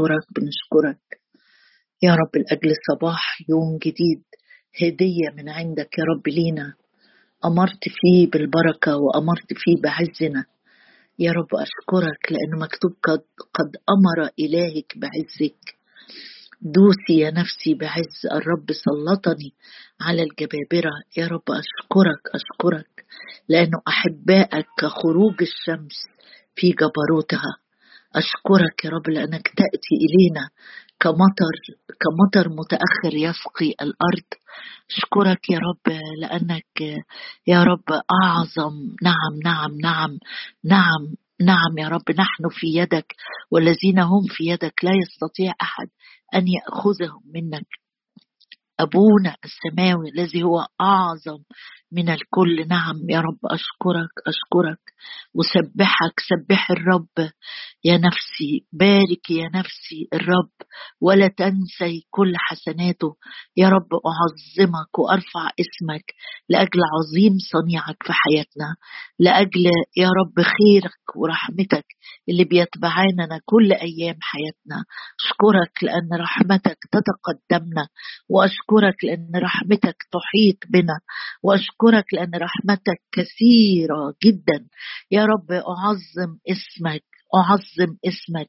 بنشكرك بنشكرك. يا رب لأجل صباح يوم جديد هدية من عندك يا رب لينا. أمرت فيه بالبركة وأمرت فيه بعزنا. يا رب أشكرك لأنه مكتوب قد, قد أمر إلهك بعزك. دوسي يا نفسي بعز الرب سلطني على الجبابرة. يا رب أشكرك أشكرك لأنه أحبائك كخروج الشمس في جبروتها. أشكرك يا رب لأنك تأتي إلينا كمطر كمطر متأخر يسقي الأرض. أشكرك يا رب لأنك يا رب أعظم. نعم نعم نعم نعم نعم يا رب. نحن في يدك والذين هم في يدك لا يستطيع أحد أن يأخذهم منك. أبونا السماوي الذي هو أعظم من الكل. نعم يا رب أشكرك أشكرك. وسبحك سبح الرب. يا نفسي بارك يا نفسي الرب ولا تنسي كل حسناته. يا رب أعظمك وأرفع اسمك لأجل عظيم صنيعك في حياتنا. لأجل يا رب خيرك ورحمتك اللي بيتبعاننا كل أيام حياتنا. أشكرك لأن رحمتك تتقدمنا وأشكرك لأن رحمتك تحيط بنا وأشكرك لأن رحمتك كثيرة جدا. يا رب أعظم اسمك أعظم اسمك.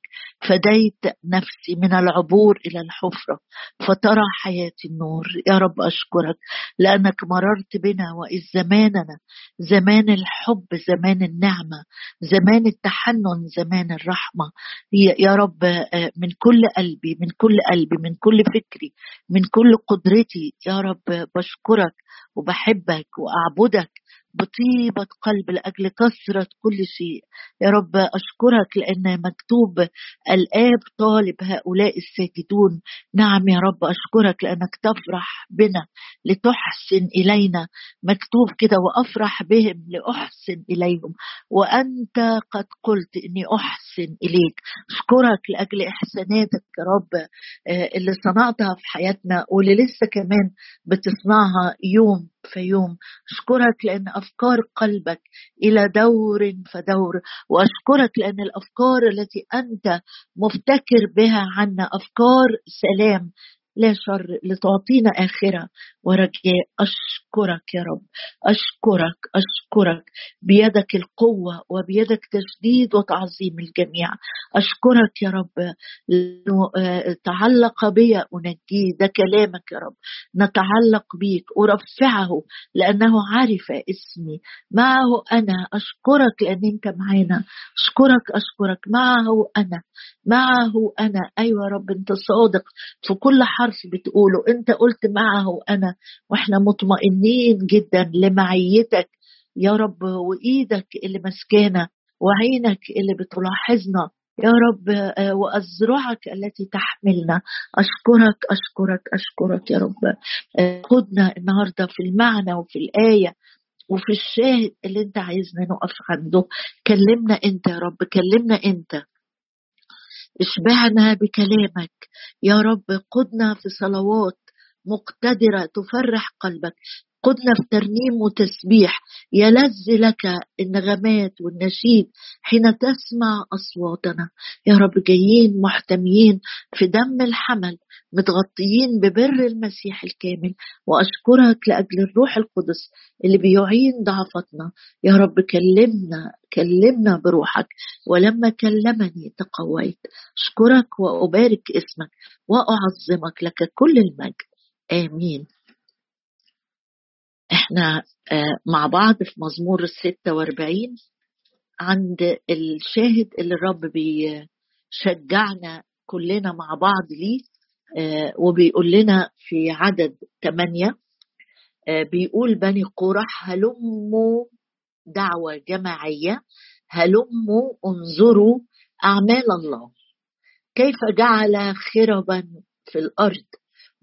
فديت نفسي من العبور إلى الحفرة فترى حياتي النور. يا رب أشكرك لأنك مررت بنا وإذ زماننا زمان الحب زمان النعمة زمان التحنن زمان الرحمة. يا رب آه، من كل قلبي من كل قلبي من كل فكري من كل قدرتي. يا رب بشكرك وبحبك وأعبدك بطيبة قلب لأجل كثرة كل شيء. يا رب أشكرك لأن مكتوب الآب طالب هؤلاء الساجدون. نعم يا رب أشكرك لأنك تفرح بنا لتحسن إلينا. مكتوب كده وأفرح بهم لأحسن إليهم. وأنت قد قلت إني أحسن إليك. أشكرك لأجل إحساناتك يا رب آه، اللي صنعتها في حياتنا واللي لسه كمان بتصنعها يوم فيوم أشكرك لأن أفكار قلبك إلى دور فدور وأشكرك لأن الأفكار التي أنت مفتكر بها عنا أفكار سلام لا شر لتعطينا آخرة. ورجاء أشكرك يا رب. أشكرك أشكرك بيدك القوة وبيدك تشديد وتعظيم الجميع. أشكرك يا رب. آه، تعلق بي أنجيه ده كلامك يا رب. نتعلق بيك أرفعه لأنه عرف اسمي. معه أنا. أشكرك لأن أنت معانا. أشكرك أشكرك. معه أنا. معه أنا. أيوة يا رب أنت صادق في كل حرف بتقوله. أنت قلت معه أنا. وإحنا مطمئنين جدا لمعيتك. يا رب وإيدك اللي مسكانا وعينك اللي بتلاحظنا. يا رب آه، وأزرعك التي تحملنا. أشكرك أشكرك أشكرك يا رب. آه، خدنا النهاردة في المعنى وفي الآية وفي الشاهد اللي أنت عايزنا نقف عنده. كلمنا أنت يا رب كلمنا أنت. اشبعنا بكلامك. يا رب قدنا في صلوات مقتدرة تفرح قلبك. قدنا في ترنيم وتسبيح. يلذ لك النغمات والنشيد حين تسمع أصواتنا. يا رب جايين محتميين في دم الحمل متغطيين ببر المسيح الكامل. وأشكرك لأجل الروح القدس اللي بيعين ضعفتنا. يا رب كلمنا كلمنا بروحك. ولما كلمني تقويت. أشكرك وأبارك اسمك وأعظمك لك كل المجد. آمين. إحنا آه، مع بعض في مزمور الستة وأربعين عند الشاهد اللي الرب بيشجعنا كلنا مع بعض ليه آه، وبيقول لنا في عدد ثمانية آه، بيقول بني قرح هلموا دعوة جماعية هلموا انظروا أعمال الله. كيف جعل خربا في الأرض؟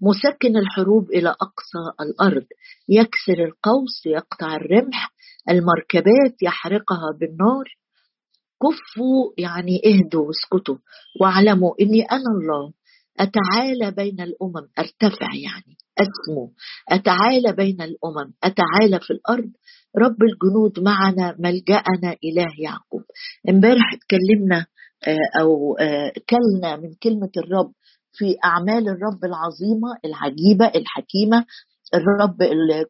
مسكن الحروب إلى أقصى الأرض. يكسر القوس يقطع الرمح المركبات يحرقها بالنار. كفوا يعني اهدوا واسكتوا. واعلموا إني أنا الله. أتعالى بين الأمم. أرتفع يعني أسمو. أتعالى بين الأمم. أتعالى في الأرض. رب الجنود معنا ملجأنا إله يعقوب. امبارح اتكلمنا آه، أو آه، كلنا من كلمة الرب. في أعمال الرب العظيمة العجيبة الحكيمة. الرب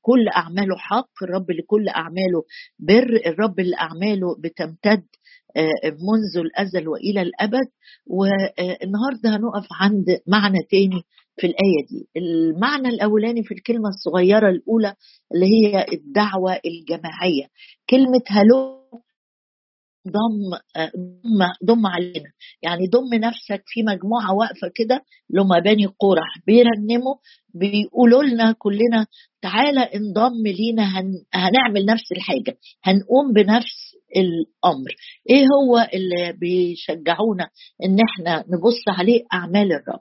كل أعماله حق الرب اللي كل أعماله بر الرب اللي اعماله بتمتد آه، منذ الأزل وإلى الأبد. والنهاردة هنقف عند معنى تاني في الآية دي. المعنى الأولاني في الكلمة الصغيرة الأولى اللي هي الدعوة الجماعية. كلمة هلو ضم ضم ضم علينا. يعني ضم نفسك في مجموعة واقفة كده لما بني قرح بيرنموا بيقولوا لنا كلنا تعالى انضم لينا هن هنعمل نفس الحاجة هنقوم بنفس الأمر. إيه هو اللي بيشجعونا إن إحنا نبص عليه؟ أعمال الرب.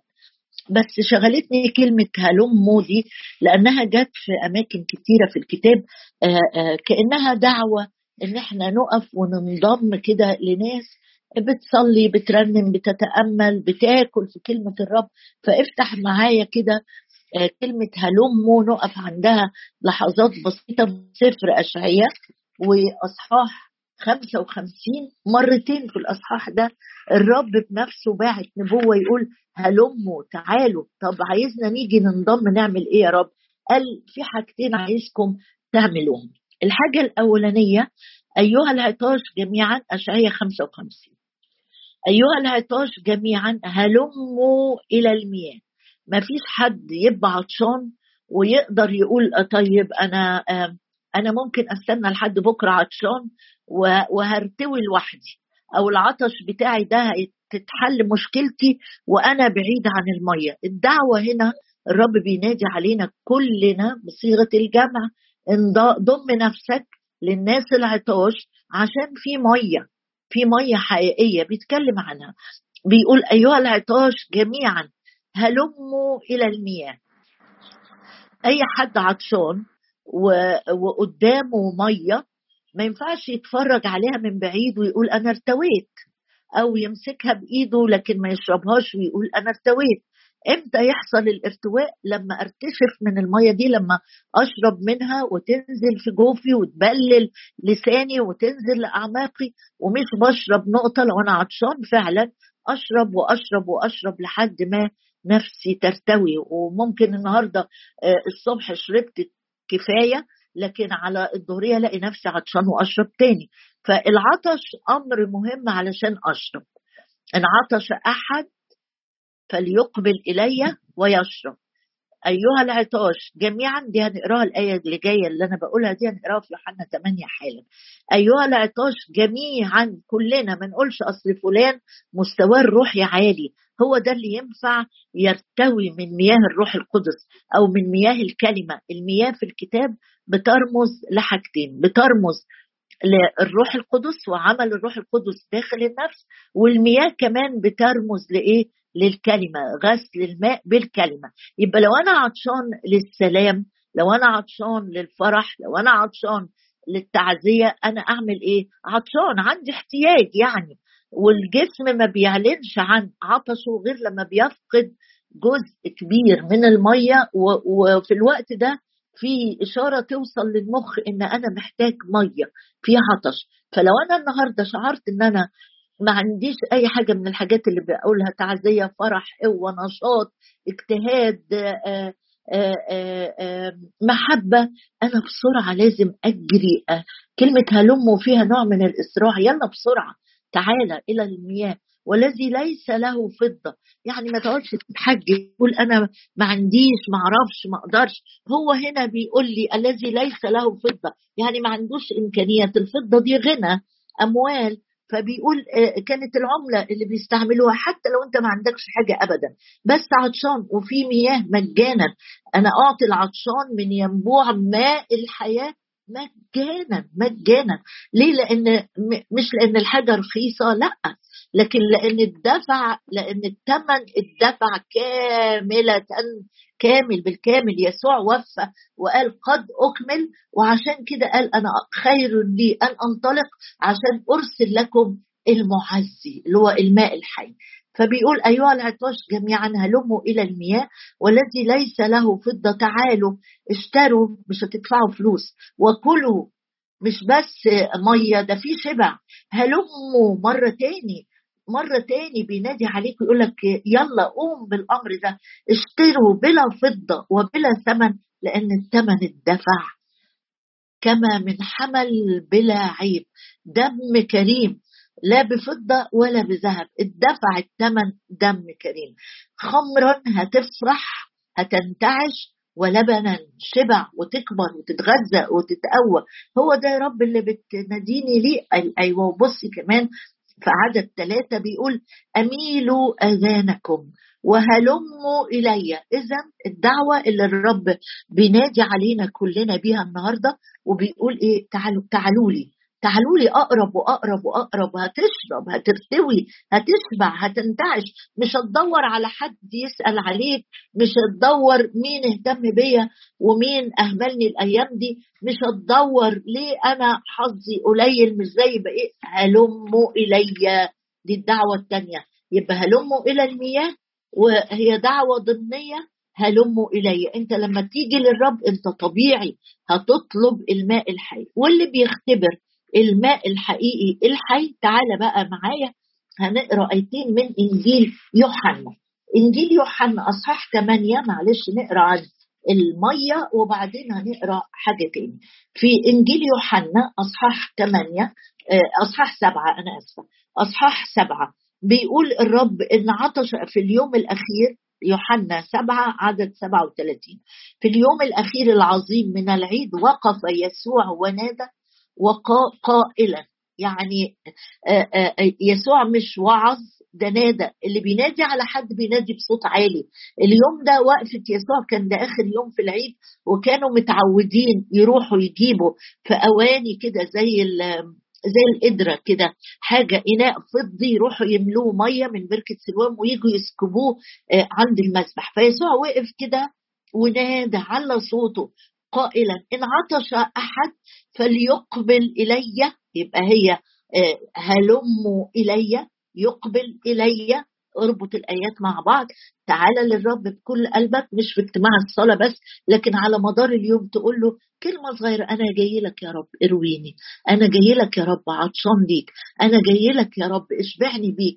بس شغلتني كلمة هلموا دي لأنها جت في أماكن كتيرة في الكتاب كأنها دعوة إن إحنا نقف وننضم كده لناس بتصلي بترنم بتتأمل بتاكل في كلمة الرب. فافتح معايا كده آه، كلمة هلموا نقف عندها لحظات بسيطة من سفر اشعياء واصحاح 55 مرتين في الأصحاح ده الرب بنفسه باعت نبوة يقول هلموا تعالوا. طب عايزنا نيجي ننضم نعمل إيه يا رب؟ قال في حاجتين عايزكم تعملوهم. الحاجة الأولانية أيها العطاش جميعا أشعية 55 أيها العطاش جميعا هلموا إلى المياه. ما فيش حد يبقى عطشان ويقدر يقول آه، طيب أنا أنا ممكن أستنى لحد بكرة عطشان وهرتوي لوحدي. أو العطش بتاعي ده تتحل مشكلتي وأنا بعيد عن المية الدعوة هنا الرب بينادي علينا كلنا بصيغة الجمع ضم نفسك للناس العطاش عشان في مية في مية حقيقية بيتكلم عنها. بيقول أيها العطاش جميعا هلموا إلى المياه. أي حد عطشان وقدامه مية ما ينفعش يتفرج عليها من بعيد ويقول أنا ارتويت أو يمسكها بإيده لكن ما يشربهاش ويقول أنا ارتويت. إمتى يحصل الارتواء لما أرتشف من الميه دي لما أشرب منها وتنزل في جوفي وتبلل لساني وتنزل لأعماقي ومش بشرب نقطة لو أنا عطشان فعلا أشرب وأشرب وأشرب لحد ما نفسي ترتوي. وممكن النهارده آه، الصبح شربت كفاية لكن على الظهريه ألاقي نفسي عطشان وأشرب تاني. فالعطش أمر مهم علشان أشرب. ان عطش أحد فليقبل إلي ويشرب. أيها العطاش جميعا دي هنقراها الآية اللي جاية اللي أنا بقولها دي هنقراها في يوحنا 8 حالا. أيها العطاش جميعا كلنا ما نقولش أصل فلان مستواه الروحي عالي. هو ده اللي ينفع يرتوي من مياه الروح القدس أو من مياه الكلمة. المياه في الكتاب بترمز لحاجتين بترمز للروح القدس وعمل الروح القدس داخل النفس والمياه كمان بترمز لإيه؟ للكلمة غسل الماء بالكلمة. يبقى لو أنا عطشان للسلام لو أنا عطشان للفرح لو أنا عطشان للتعزية أنا أعمل إيه؟ عطشان عندي احتياج يعني. والجسم ما بيعلنش عن عطشه غير لما بيفقد جزء كبير من المية وفي الوقت ده في إشارة توصل للمخ إن أنا محتاج مية في عطش. فلو أنا النهاردة شعرت إن أنا ما عنديش أي حاجة من الحاجات اللي بقولها تعزية فرح قوة نشاط اجتهاد آآ آآ آآ محبة. أنا بسرعة لازم أجري كلمة هلم فيها نوع من الإسراع. يلا بسرعة تعالى إلى المياه. والذي ليس له فضة. يعني ما تقعدش تتحجج تقول أنا ما عنديش ما أعرفش ما أقدرش. هو هنا بيقول لي الذي ليس له فضة. يعني ما عندوش إمكانيات. الفضة دي غنى أموال. فبيقول آه، كانت العملة اللي بيستعملوها حتى لو انت ما عندكش حاجة ابدا. بس عطشان وفي مياه مجانا. أنا أعطي العطشان من ينبوع ماء الحياة مجانا مجانا. ليه؟ لأن مش لأن الحاجة رخيصة لأ. لكن لأن الدفع لأن الثمن الدفع كاملة كامل بالكامل. يسوع وفى وقال قد أكمل وعشان كده قال أنا خير لي أن أنطلق عشان أرسل لكم المعزي اللي هو الماء الحي. فبيقول أيها العطاش جميعا هلموا إلى المياه والذي ليس له فضة تعالوا اشتروا مش هتدفعوا فلوس وكلوا مش بس مية ده في شبع. هلموا مرة تاني مرة تاني بينادي عليك ويقول لك يلا قوم بالأمر ده اشتروا بلا فضة وبلا ثمن لأن الثمن اتدفع. كما من حمل بلا عيب دم كريم لا بفضة ولا بذهب. اتدفع الثمن دم كريم. خمرا هتفرح هتنتعش ولبنا شبع وتكبر وتتغذى وتتقوى. هو ده يا رب اللي بتناديني ليه؟ أيوه وبصي كمان في عدد ثلاثة بيقول أميلوا أذانكم وهلموا إلي. إذا الدعوة اللي الرب بينادي علينا كلنا بيها النهاردة وبيقول إيه؟ تعالوا تعالوا لي. تعالوا لي أقرب وأقرب وأقرب هتشرب هترتوي هتشبع هتنتعش مش هتدور على حد يسأل عليك مش هتدور مين اهتم بيا ومين أهملني الأيام دي مش هتدور ليه أنا حظي قليل مش زي بقيت هلموا الي دي الدعوة الثانية يبقى هلموا إلى المياه وهي دعوة ضمنية هلموا الي أنت لما تيجي للرب أنت طبيعي هتطلب الماء الحي. واللي بيختبر الماء الحقيقي الحي. تعالى بقى معايا هنقرأ آيتين من إنجيل يوحنا. إنجيل يوحنا أصحاح 8 معلش نقرأ عن المية وبعدين هنقرأ حاجة تاني. في إنجيل يوحنا أصحاح 8 آه، أصحاح 7 أنا آسفة. أصحاح 7 بيقول الرب ان عطش في اليوم الأخير يوحنا 7 عدد 37 في اليوم الأخير العظيم من العيد وقف يسوع ونادى وقائلا. يعني يسوع مش وعظ ده نادى. اللي بينادي على حد بينادي بصوت عالي. اليوم ده وقفة يسوع كان ده آخر يوم في العيد وكانوا متعودين يروحوا يجيبوا في أواني كده زي زي القدره كده. حاجة إناء فضي يروحوا يملوه مية من بركة سلوان ويجوا يسكبوه عند المسبح. فيسوع وقف كده ونادى على صوته. قائلا إن عطش أحد فليقبل إلي يبقى هي آه، هلموا إلي يقبل إلي اربط الآيات مع بعض. تعالى للرب بكل قلبك مش في اجتماع الصلاة بس لكن على مدار اليوم تقول له كلمة صغيرة أنا جاي لك يا رب ارويني. أنا جاي لك يا رب عطشان ليك. أنا جاي لك يا رب اشبعني بيك.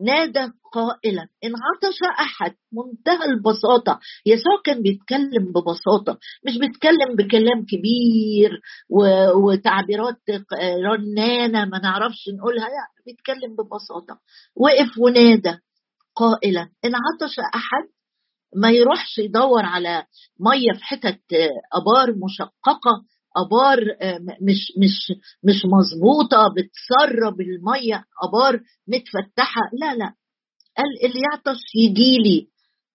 نادى قائلا إن عطش أحد. منتهى البساطة. يسوع كان بيتكلم ببساطة مش بيتكلم بكلام كبير وتعبيرات رنانة ما نعرفش نقولها. لا بيتكلم ببساطة. وقف ونادى قائلا إن عطش أحد؟ ما يروحش يدور على مية في حتت أبار مشققة أبار آه، مش مش مش مظبوطة بتسرب الميه أبار متفتحة. لا لا. قال اللي يعطش يجي لي.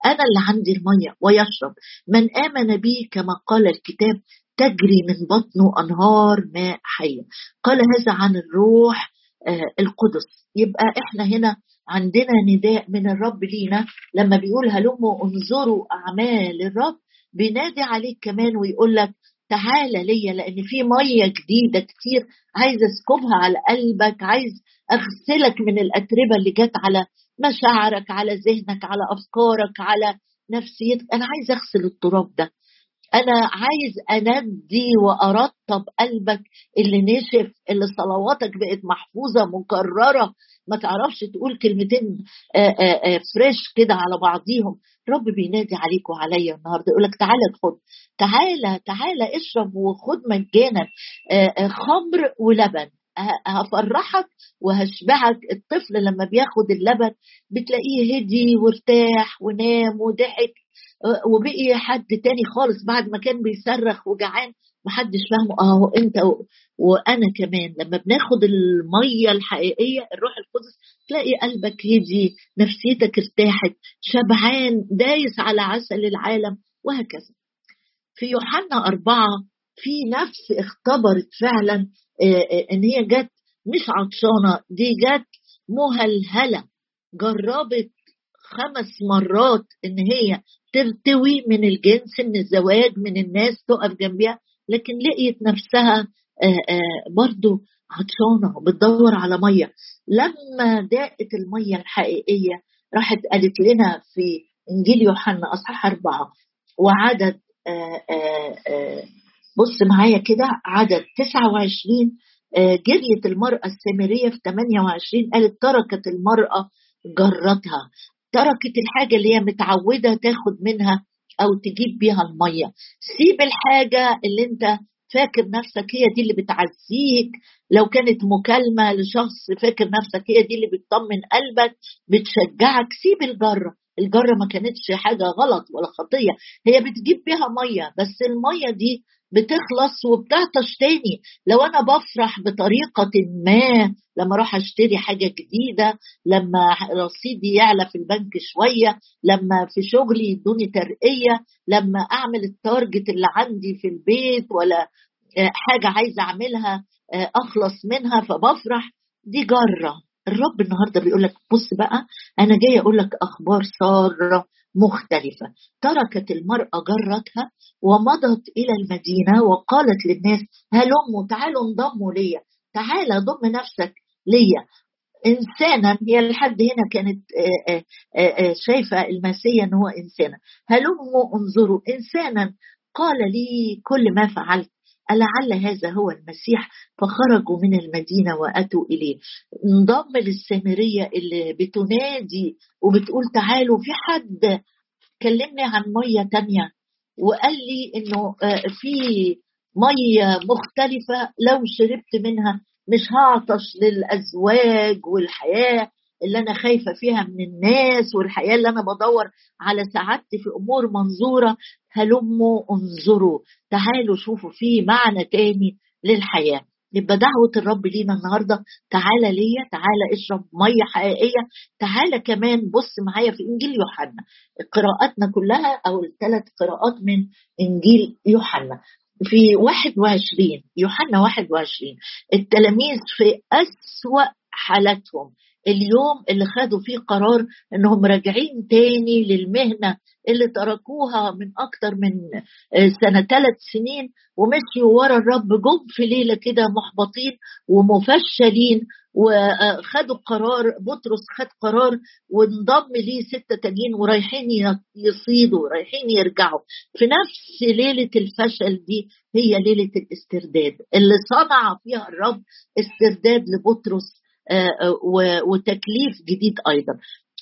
أنا اللي عندي المية ويشرب. من آمن بي كما قال الكتاب تجري من بطنه أنهار ماء حية. قال هذا عن الروح آه، القدس. يبقى إحنا هنا عندنا نداء من الرب لينا. لما بيقول هلموا انظروا أعمال الرب بينادي عليك كمان ويقول لك تعالى ليا لأن في مية جديدة كتير عايز أسكبها على قلبك عايز أغسلك من الأتربة اللي جت على مشاعرك على ذهنك على أفكارك على نفسيتك. أنا عايز أغسل التراب ده. أنا عايز اندي وأرطب قلبك اللي نشف اللي صلواتك بقت محفوظة مكررة. ما تعرفش تقول كلمتين فريش كده على بعضيهم. رب بينادي عليك وعليا النهارده يقول لك تعالى خد تعالى تعالى اشرب وخد مجانا خمر ولبن. هفرحك وهشبعك. الطفل لما بياخد اللبن بتلاقيه هدي وارتاح ونام وضحك. وبقي حد تاني خالص بعد ما كان بيصرخ وجعان محدش فاهمه. أهو أنت وأنا كمان لما بناخد المية الحقيقية الروح القدس تلاقي قلبك هدي نفسيتك ارتاحت شبعان دايس على عسل العالم وهكذا. في يوحنا أربعة في نفس اختبرت فعلا إن هي جت مش عطشانة دي جت مهلهلة جربت خمس مرات إن هي ترتوي من الجنس من الزواج من الناس تقف جنبها لكن لقيت نفسها برضو عطشانة بتدور على مية. لما داقت المية الحقيقية راحت قالت لنا في إنجيل يوحنا أصحاح أربعة وعدد بص معايا كده عدد 29 آه، جريت المرأة السامرية في 28 قالت تركت المرأة جرتها. تركت الحاجة اللي هي متعودة تاخد منها أو تجيب بيها المية. سيب الحاجة اللي أنت فاكر نفسك هي دي اللي بتعزيك. لو كانت مكالمة لشخص فاكر نفسك هي دي اللي بتطمن قلبك بتشجعك سيب الجرة. الجرة ما كانتش حاجة غلط ولا خطية. هي بتجيب بيها مية بس المية دي بتخلص وبتعطش تاني. لو أنا بفرح بطريقة ما لما أروح أشتري حاجة جديدة لما رصيدي يعلى في البنك شوية لما في شغلي يدوني ترقية لما أعمل التارجت اللي عندي في البيت ولا آه، حاجة عايزة أعملها آه، أخلص منها فبفرح دي جرة. الرب النهارده بيقول لك بص بقى أنا جاي أقول لك أخبار سارة مختلفة. تركت المرأة جرتها ومضت إلى المدينة وقالت للناس هلموا تعالوا انضموا ليا. تعالى ضم نفسك ليا. إنسانا هي لحد هنا كانت آه، آه، آه، شايفة المسيح إن هو إنسانا. هلموا انظروا. إنسانا قال لي كل ما فعلت. ألعل هذا هو المسيح فخرجوا من المدينة وأتوا إليه. انضم للسامرية اللي بتنادي وبتقول تعالوا في حد كلمني عن مية تانية؟ وقال لي إنه آه، في مية مختلفة لو شربت منها مش هعطش للأزواج والحياة. اللي أنا خايفة فيها من الناس والحياة اللي أنا بدور على سعادتي في أمور منظورة. هلموا انظروا. تعالوا شوفوا في معنى تاني للحياة. يبقى دعوة الرب لينا النهاردة. تعالى ليا تعالى اشرب مية حقيقية. تعالى كمان بص معايا في إنجيل يوحنا. قراءاتنا كلها أو الثلاث قراءات من إنجيل يوحنا. في 21 يوحنا 21 التلاميذ في أسوأ حالتهم اليوم اللي خدوا فيه قرار إنهم راجعين تاني للمهنة اللي تركوها من أكتر من آه، سنة ثلاث سنين ومشيوا ورا الرب جم في ليلة كده محبطين ومفشلين وخدوا قرار بطرس خد قرار وانضم ليه ستة تانيين ورايحين يصيدوا رايحين يرجعوا. في نفس ليلة الفشل دي هي ليلة الاسترداد اللي صنع فيها الرب استرداد لبطرس وتكليف جديد أيضا.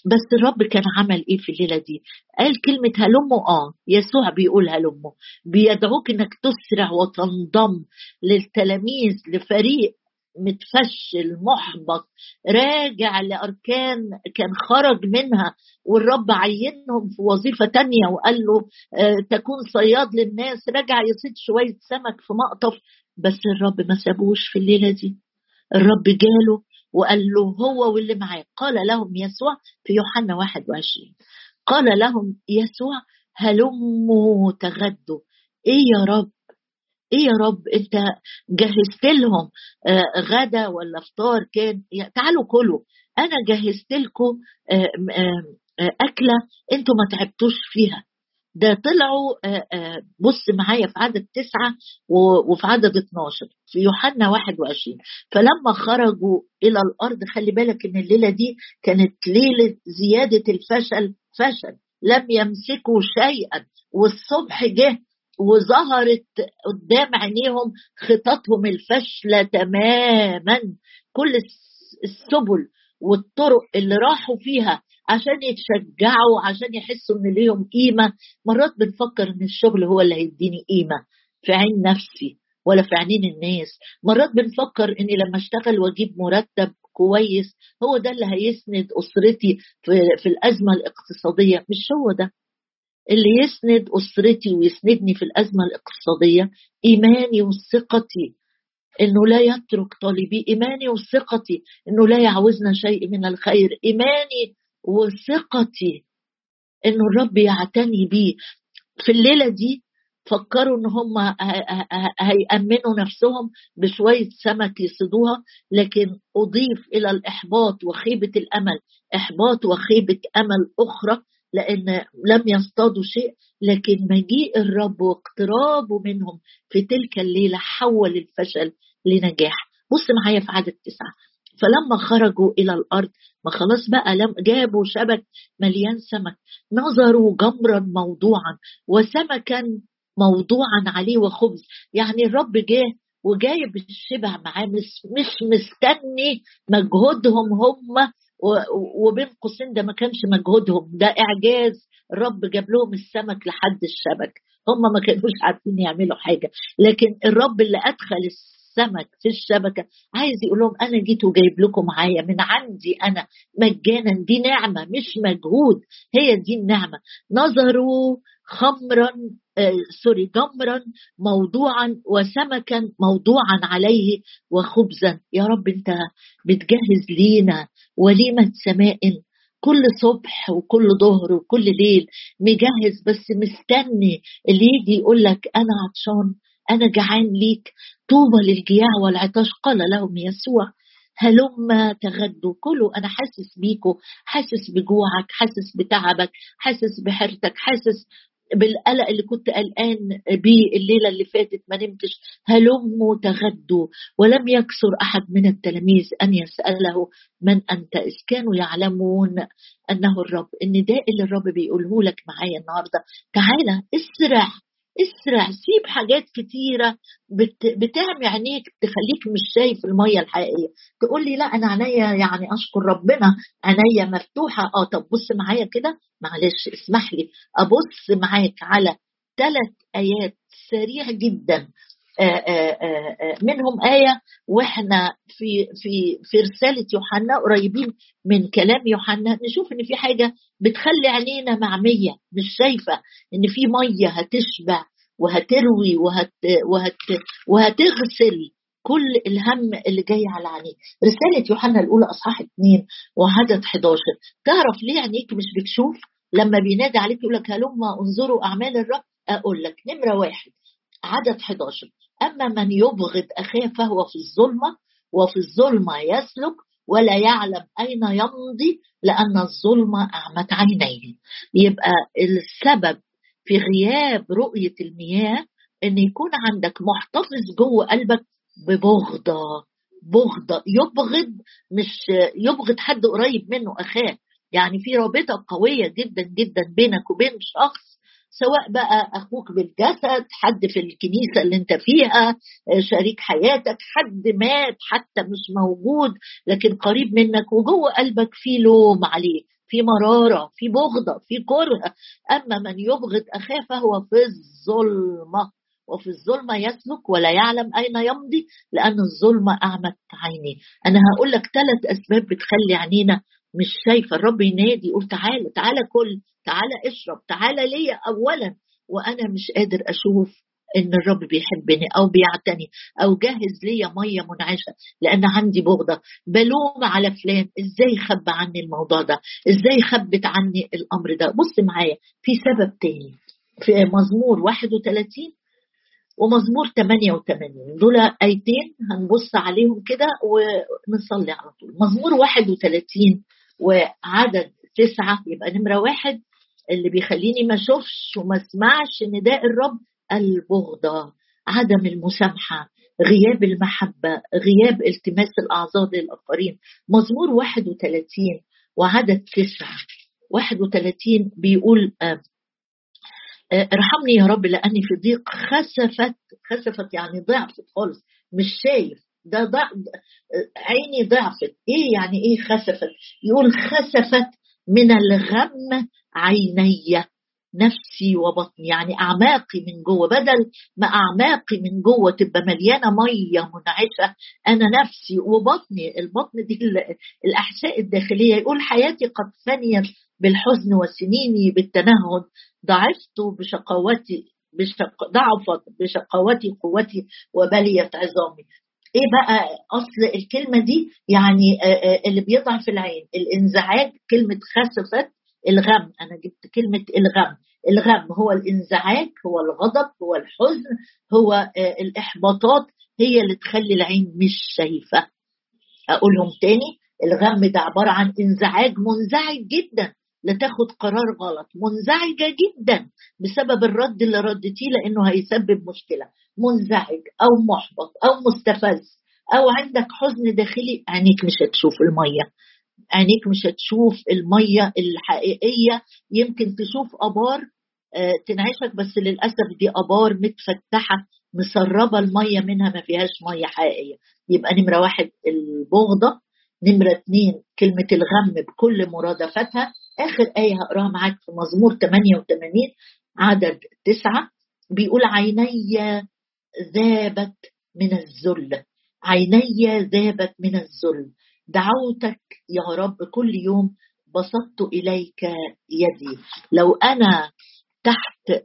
بس الرب كان عمل إيه في الليلة دي؟ قال كلمة هلموا آه يسوع بيقول هلموا بيدعوك إنك تسرع وتنضم للتلاميذ لفريق متفشل محبط راجع لأركان كان خرج منها والرب عينهم في وظيفة تانية وقال له آه تكون صياد للناس رجع يصيد شوية سمك في مقطف. بس الرب ما سابوش في الليلة دي. الرب جاله وقال له هو واللي معاه قال لهم يسوع في يوحنا 21 قال لهم يسوع هلموا تغدوا. إيه يا رب؟ إيه يا رب؟ أنت جهزت لهم آه غدا ولا فطار كان؟ تعالوا كلوا. أنا جهزت لكم آه آه أكلة أنتوا ما تعبتوش فيها. ده طلعوا آه، آه، بص معايا في عدد تسعة وفي عدد 12 في يوحنا 21 فلما خرجوا إلى الأرض خلي بالك إن الليلة دي كانت ليلة زيادة الفشل فشل. لم يمسكوا شيئا. والصبح جه وظهرت قدام عينيهم خططهم الفاشلة تماما. كل السبل والطرق اللي راحوا فيها عشان يتشجعوا عشان يحسوا إن ليهم قيمة. مرات بنفكر إن الشغل هو اللي هيديني قيمة في عين نفسي ولا في عينين الناس. مرات بنفكر إني لما أشتغل وأجيب مرتب كويس هو ده اللي هيسند أسرتي في, في الأزمة الاقتصادية. مش هو ده. اللي يسند أسرتي ويسندني في الأزمة الاقتصادية إيماني وثقتي إنه لا يترك طالبي. إيماني وثقتي إنه لا يعوزنا شيء من الخير. إيماني وثقتي انه الرب يعتني بيه في الليلة دي فكروا إن هم هيأمنوا نفسهم بشوية سمك يصيدوها لكن أضيف إلى الإحباط وخيبة الأمل. إحباط وخيبة أمل أخرى لأن لم يصطادوا شيء لكن مجيء الرب واقترابه منهم في تلك الليلة حول الفشل لنجاح. بص معايا في عدد تسعة. فلما خرجوا إلى الأرض ما خلاص بقى لم جابوا شبك مليان سمك نظروا جمرا موضوعا وسمكا موضوعا عليه وخبز. يعني الرب جه وجايب الشبع معاه مش, مش مستني مجهودهم هم وبين قوسين ده ما كانش مجهودهم ده إعجاز. الرب جاب لهم السمك لحد الشبك هم ما كانوش عارفين يعملوا حاجة. لكن الرب اللي أدخل السمك في الشبكة. عايز يقول لهم أنا جيت وجايب لكم معايا من عندي أنا مجانا دي نعمة مش مجهود هي دي النعمة. نظروا خمرا آه سوري جمرا موضوعا وسمكا موضوعا عليه وخبزا. يا رب أنت بتجهز لينا وليمة سماء كل صبح وكل ظهر وكل ليل. مجهز بس مستني اللي يجي يقول لك أنا عطشان. أنا جعان ليك. طوبى للجياع والعطاش قال لهم يسوع هلم تغدوا. كلوا أنا حاسس بيكوا حاسس بجوعك حاسس بتعبك حاسس بحيرتك حاسس بالقلق اللي كنت قلقان بيه الليلة اللي فاتت ما نمتش. هلموا تغدوا. ولم يكسر أحد من التلاميذ أن يسأله من أنت. إذ كانوا يعلمون أنه الرب. النداء اللي الرب بيقوله لك معايا النهارده تعالى اسرع. إسرع سيب حاجات كتيرة بت... بتعمي عينيك تخليك مش شايف المية الحقيقية. تقول لي لا أنا عينيا يعني أشكر ربنا عينيا مفتوحة آه طب بص معايا كده. معلش اسمح لي. أبص معاك على ثلاث آيات سريع جدا. آه، آه، آه، منهم آية وإحنا في في في رسالة يوحنا قريبين من كلام يوحنا. نشوف إن في حاجة بتخلي عينينا معمية مش شايفة إن في مية هتشبع وهتروي وهت وهت وهتغسل كل الهم اللي جاي على عينيك. رسالة يوحنا الأولى أصحاح 2 وعدد 11 تعرف ليه عينيك مش بتشوف؟ لما بينادي عليك يقول لك هلما انظروا أعمال الرب؟ أقول لك نمرة واحد عدد 11 أما من يبغض أخاه فهو في الظلمة وفي الظلمة يسلك ولا يعلم أين يمضي لأن الظلمة أعمت عينيه. يبقى السبب في غياب رؤية المياه إن يكون عندك محتفظ جوه قلبك ببغضة بغضة. يبغض مش يبغض حد قريب منه أخاه. يعني في رابطة قوية جدا جدا بينك وبين شخص سواء بقى أخوك بالجسد حد في الكنيسة اللي أنت فيها شريك حياتك حد مات حتى مش موجود لكن قريب منك وجوه قلبك في لوم عليه في مرارة في بغضة في كره. أما من يبغض أخاه فهو في الظلمة وفي الظلمة يسلك ولا يعلم أين يمضي لأن الظلمة أعمت عينيه أنا هقول لك ثلاث أسباب بتخلي عينينا مش شايفة. الرب ينادي يقول تعالى تعالى كل تعالى اشرب تعالى ليا اولا. وأنا مش قادر أشوف إن الرب بيحبني أو بيعتني أو جهز ليا مية منعشة لأن عندي بغضة. بلوم على فلان إزاي خب عني الموضوع ده؟ إزاي خبت عني الأمر ده؟ بص معايا في سبب تاني. في مزمور 31 ومزمور 88 دول آيتين هنبص عليهم كده ونصلي على طول. مزمور 31 وعدد تسعة يبقى نمرة واحد اللي بيخليني ما أشوفش وما أسمعش نداء الرب البغضة عدم المسامحة غياب المحبة غياب التماس الأعذار للآخرين. مزمور 31 وعدد تسعة. 31 بيقول آه، آه، ارحمني يا رب لأني في ضيق خسفت خسفت يعني ضعفت خالص مش شايف ده ضع عيني ضعفت. إيه يعني إيه خسفت؟ يقول خسفت من الغم عيني نفسي وبطني. يعني أعماقي من جوه. بدل ما أعماقي من جوه تبقى مليانة مية منعشة أنا نفسي وبطني. البطن دي الأحشاء الداخلية. يقول حياتي قد فنيت بالحزن وسنيني بالتنهد. ضعفت بشقوتي بشق... ضعفت بشقوتي قوتي وبليت عظامي. إيه بقى أصل الكلمة دي؟ يعني اللي بيضعف العين. الإنزعاج كلمة خسفت الغم. أنا جبت كلمة الغم. الغم هو الإنزعاج هو الغضب هو الحزن هو آه، الإحباطات. هي اللي تخلي العين مش شايفة. أقولهم تاني. الغم ده عبارة عن إنزعاج منزعج جدا. لتاخد قرار غلط. منزعجة جدا بسبب الرد اللي ردتيه لأنه هيسبب مشكلة. منزعج أو محبط أو مستفز أو عندك حزن داخلي عينيك مش هتشوف المية. عينيك مش هتشوف المية الحقيقية. يمكن تشوف أبار آه، تنعشك بس للأسف دي أبار متفتحة مسربة المية منها ما فيهاش مية حقيقية. يبقى نمرة واحد البغضة نمرة اثنين كلمة الغم بكل مرادفتها. آخر آية هقراها معاك في مزمور 88 عدد تسعة بيقول عيني ذابت من الذل. عيني ذابت من الذل. دعوتك يا رب كل يوم بسطت إليك يدي. لو أنا تحت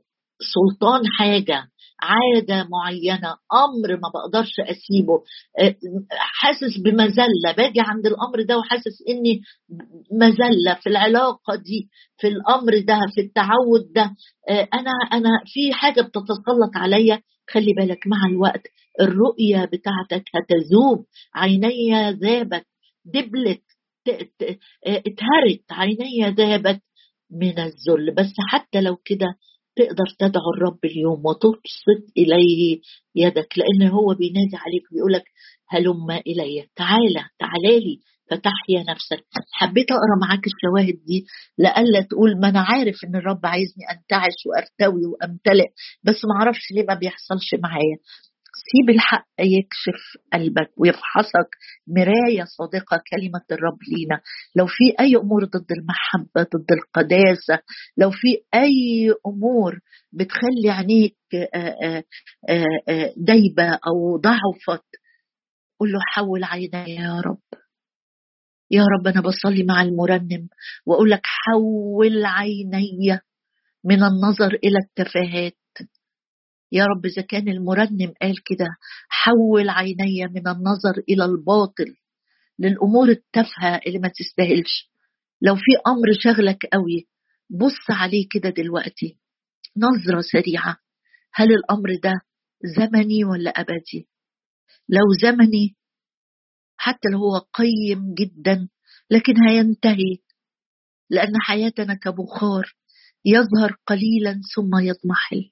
سلطان حاجة عادة معينة أمر ما بقدرش أسيبه آه، حاسس بمذلة باجي عند الأمر ده وحاسس إني مذلة في العلاقة دي في الأمر ده في التعود ده آه، أنا أنا في حاجة بتتسلط عليا خلي بالك مع الوقت الرؤية بتاعتك هتذوب عيني ذابت دبلت اتهرت عيني ذابت من الذل. بس حتى لو كده تقدر تدعو الرب اليوم وتبسط إليه يدك لأن هو بينادي عليك بيقولك هلم إلي. تعالى تعالى لي فتحيا نفسك. حبيت أقرأ معاك الشواهد دي لألا تقول ما أنا عارف إن الرب عايزني أنتعش وأرتوي وأمتلئ بس ما أعرفش ليه ما بيحصلش معايا. سيب الحق يكشف قلبك ويفحصك مراية صادقة كلمة الرب لينا. لو في أي أمور ضد المحبة ضد القداسة لو في أي أمور بتخلي عينيك دايبة أو ضعفت قل له حول عيني يا رب. يا رب أنا بصلي مع المرنم وأقول لك حول عيني من النظر إلى التفاهات. يا رب إذا كان المرنم قال كده حول عيني من النظر إلى الباطل للأمور التافهة اللي ما تستاهلش. لو في أمر شغلك قوي بص عليه كده دلوقتي. نظرة سريعة. هل الأمر ده زمني ولا أبدي؟ لو زمني حتى لو هو قيم جدا لكن هينتهي لأن حياتنا كبخار يظهر قليلا ثم يضمحل.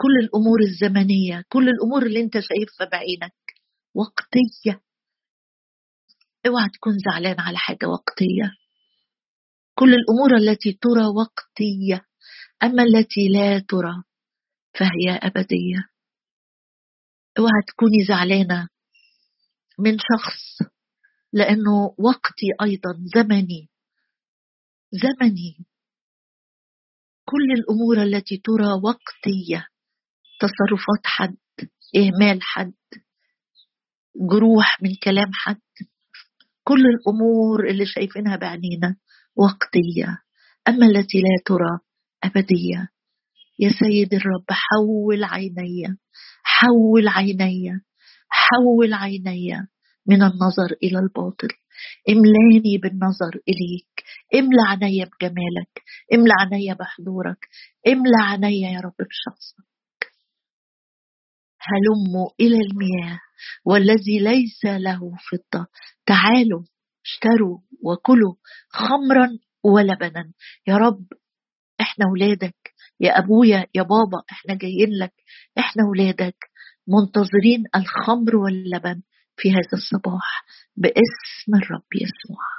كل الأمور الزمنية كل الأمور اللي أنت شايفها بعينك. وقتية. اوعى تكون زعلان على حاجة وقتية. كل الأمور التي ترى وقتية أما التي لا ترى فهي أبدية. اوعى تكوني زعلانة من شخص لأنه وقتي أيضا زمني. زمني. كل الأمور التي ترى وقتية. تصرفات حد إهمال حد جروح من كلام حد. كل الأمور اللي شايفينها بعينينا وقتية أما التي لا ترى أبدية. يا سيد الرب حول عيني حول عيني حول عيني من النظر إلى الباطل. املاني بالنظر إليك. املى عيني بجمالك. املى عيني بحضورك. املى عيني يا رب بشخصك. هلموا إلى المياه والذي ليس له فضة. تعالوا اشتروا وكلوا خمرا ولبنا. يا رب إحنا ولادك. يا أبويا يا بابا إحنا جايين لك. إحنا ولادك منتظرين الخمر واللبن في هذا الصباح باسم الرب يسوع.